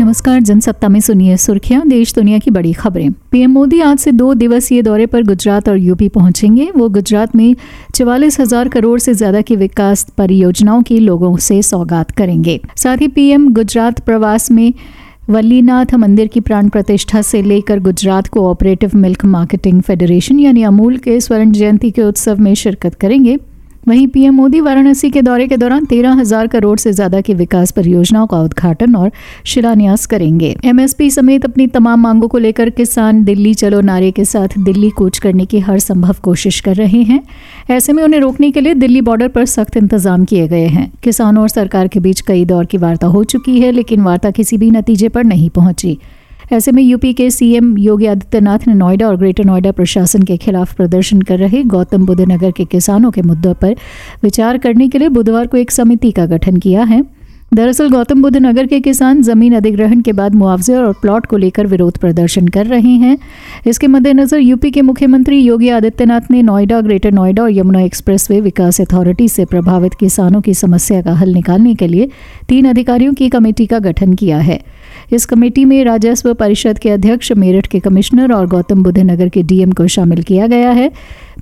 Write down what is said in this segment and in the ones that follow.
नमस्कार, जनसत्ता में सुनिए सुर्खियाँ। देश दुनिया की बड़ी खबरें। पीएम मोदी आज से दो दिवसीय दौरे पर गुजरात और यूपी पहुँचेंगे। वो गुजरात में चवालीस हज़ार करोड़ से ज़्यादा की विकास परियोजनाओं की लोगों से सौगात करेंगे। साथ ही पीएम गुजरात प्रवास में वल्लीनाथ मंदिर की प्राण प्रतिष्ठा से लेकर Gujarat cooperative milk marketing federation यानी अमूल के स्वर्ण जयंती के उत्सव में शिरकत करेंगे। वहीं पीएम मोदी वाराणसी के दौरे के दौरान तेरह हज़ार करोड़ से ज़्यादा की विकास परियोजनाओं का उद्घाटन और शिलान्यास करेंगे। एमएसपी समेत अपनी तमाम मांगों को लेकर किसान दिल्ली चलो नारे के साथ दिल्ली कूच करने की हर संभव कोशिश कर रहे हैं। ऐसे में उन्हें रोकने के लिए दिल्ली बॉर्डर पर सख्त इंतज़ाम किए गए हैं। किसानों और सरकार के बीच कई दौर की वार्ता हो चुकी है, लेकिन वार्ता किसी भी नतीजे पर नहीं पहुँची। ऐसे में यूपी के सीएम योगी आदित्यनाथ ने नोएडा और ग्रेटर नोएडा प्रशासन के खिलाफ प्रदर्शन कर रहे गौतम बुद्ध नगर के किसानों के मुद्दों पर विचार करने के लिए बुधवार को एक समिति का गठन किया है। दरअसल गौतम बुद्ध नगर के किसान ज़मीन अधिग्रहण के बाद मुआवजे और प्लॉट को लेकर विरोध प्रदर्शन कर रहे हैं। इसके मद्देनजर यूपी के मुख्यमंत्री योगी आदित्यनाथ ने नोएडा, ग्रेटर नोएडा और यमुना एक्सप्रेसवे विकास अथॉरिटी से प्रभावित किसानों की समस्या का हल निकालने के लिए तीन अधिकारियों की कमेटी का गठन किया है। इस कमेटी में राजस्व परिषद के अध्यक्ष, मेरठ के कमिश्नर और गौतम बुद्ध नगर के डीएम को शामिल किया गया है।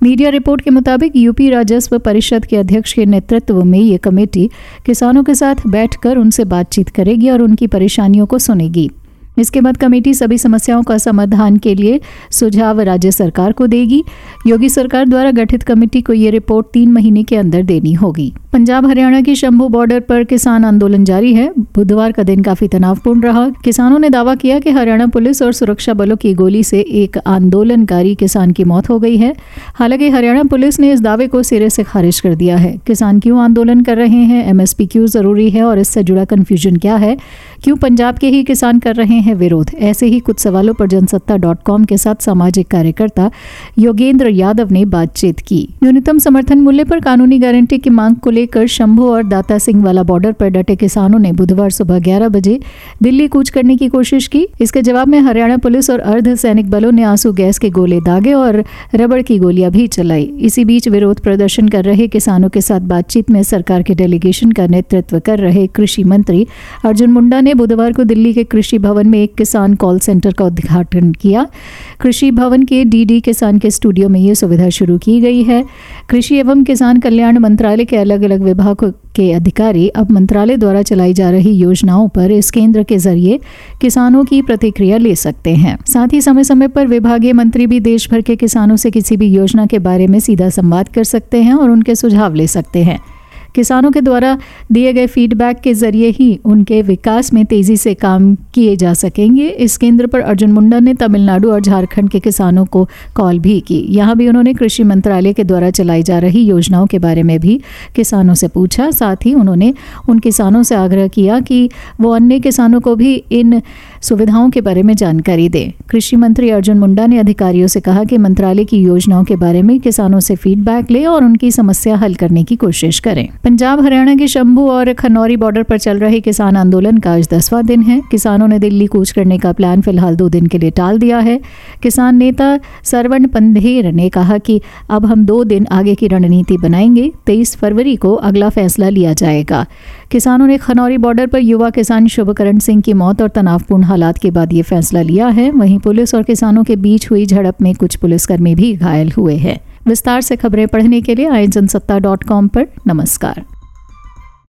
मीडिया रिपोर्ट के मुताबिक यूपी राजस्व परिषद के अध्यक्ष के नेतृत्व में ये कमेटी किसानों के साथ बैठकर उनसे बातचीत करेगी और उनकी परेशानियों को सुनेगी। इसके बाद कमेटी सभी समस्याओं का समाधान के लिए सुझाव राज्य सरकार को देगी। योगी सरकार द्वारा गठित कमेटी को ये रिपोर्ट तीन महीने के अंदर देनी होगी। पंजाब हरियाणा के शंभू बॉर्डर पर किसान आंदोलन जारी है। बुधवार का दिन काफ़ी तनावपूर्ण रहा। किसानों ने दावा किया कि हरियाणा पुलिस और सुरक्षा बलों की गोली से एक आंदोलनकारी किसान की मौत हो गई है। हालाँकि हरियाणा पुलिस ने इस दावे को सिरे से खारिज कर दिया है। किसान क्यों आंदोलन कर रहे हैं? एमएसपी क्यों ज़रूरी है? और इससे जुड़ा कन्फ्यूज़न क्या है? क्यों पंजाब के ही किसान कर रहे हैं विरोध? ऐसे ही कुछ सवालों पर जनसत्ता डॉट कॉम के साथ सामाजिक कार्यकर्ता योगेंद्र यादव ने बातचीत की। न्यूनतम समर्थन मूल्य पर कानूनी गारंटी की मांग को लेकर शंभू और दाता सिंह वाला बॉर्डर पर डटे किसानों ने बुधवार सुबह ग्यारह बजे दिल्ली कूच करने की कोशिश की। इसके जवाब में हरियाणा पुलिस और अर्ध सैनिक बलों ने आँसू गैस के गोले दागे और रबड़ की गोलियाँ भी चलाई। इसी बीच विरोध प्रदर्शन कर रहे किसानों के साथ बातचीत में सरकार के डेलीगेशन का नेतृत्व कर रहे कृषि मंत्री अर्जुन मुंडा ने बुधवार को दिल्ली के कृषि भवन में एक किसान कॉल सेंटर का उद्घाटन किया। कृषि भवन के डीडी किसान के स्टूडियो में ये सुविधा शुरू की गई है। कृषि एवं किसान कल्याण मंत्रालय के अलग अलग विभाग के अधिकारी अब मंत्रालय द्वारा चलाई जा रही योजनाओं पर इस केंद्र के ज़रिए किसानों की प्रतिक्रिया ले सकते हैं। साथ ही समय समय पर विभागीय मंत्री भी देश भर के किसानों से किसी भी योजना के बारे में सीधा संवाद कर सकते हैं और उनके सुझाव ले सकते हैं। किसानों के द्वारा दिए गए फीडबैक के ज़रिए ही उनके विकास में तेज़ी से काम किए जा सकेंगे। इस केंद्र पर अर्जुन मुंडा ने तमिलनाडु और झारखंड के किसानों को कॉल भी की। यहाँ भी उन्होंने कृषि मंत्रालय के द्वारा चलाई जा रही योजनाओं के बारे में भी किसानों से पूछा। साथ ही उन्होंने उन किसानों से आग्रह किया कि वो अन्य किसानों को भी इन सुविधाओं के बारे में जानकारी दें। कृषि मंत्री अर्जुन मुंडा ने अधिकारियों से कहा कि मंत्रालय की योजनाओं के बारे में किसानों से फीडबैक लें और उनकी समस्या हल करने की कोशिश करें। पंजाब, हरियाणा के शंभू और खनौरी बॉर्डर पर चल रहे किसान आंदोलन का आज दसवां दिन है। किसानों ने दिल्ली कूच करने का प्लान फ़िलहाल दो दिन के लिए टाल दिया है। किसान नेता सरवण पंधेर ने कहा कि अब हम दो दिन आगे की रणनीति बनाएँगे, तेईस फरवरी को अगला फैसला लिया जाएगा। किसानों ने खनौरी बॉर्डर पर युवा किसान शुभकरण सिंह की मौत और तनावपूर्ण हालात के बाद ये फैसला लिया है। वहीं पुलिस और किसानों के बीच हुई झड़प में कुछ पुलिसकर्मी भी घायल हुए हैं। विस्तार से खबरें पढ़ने के लिए आए जनसत्ता डॉट कॉम पर। नमस्कार।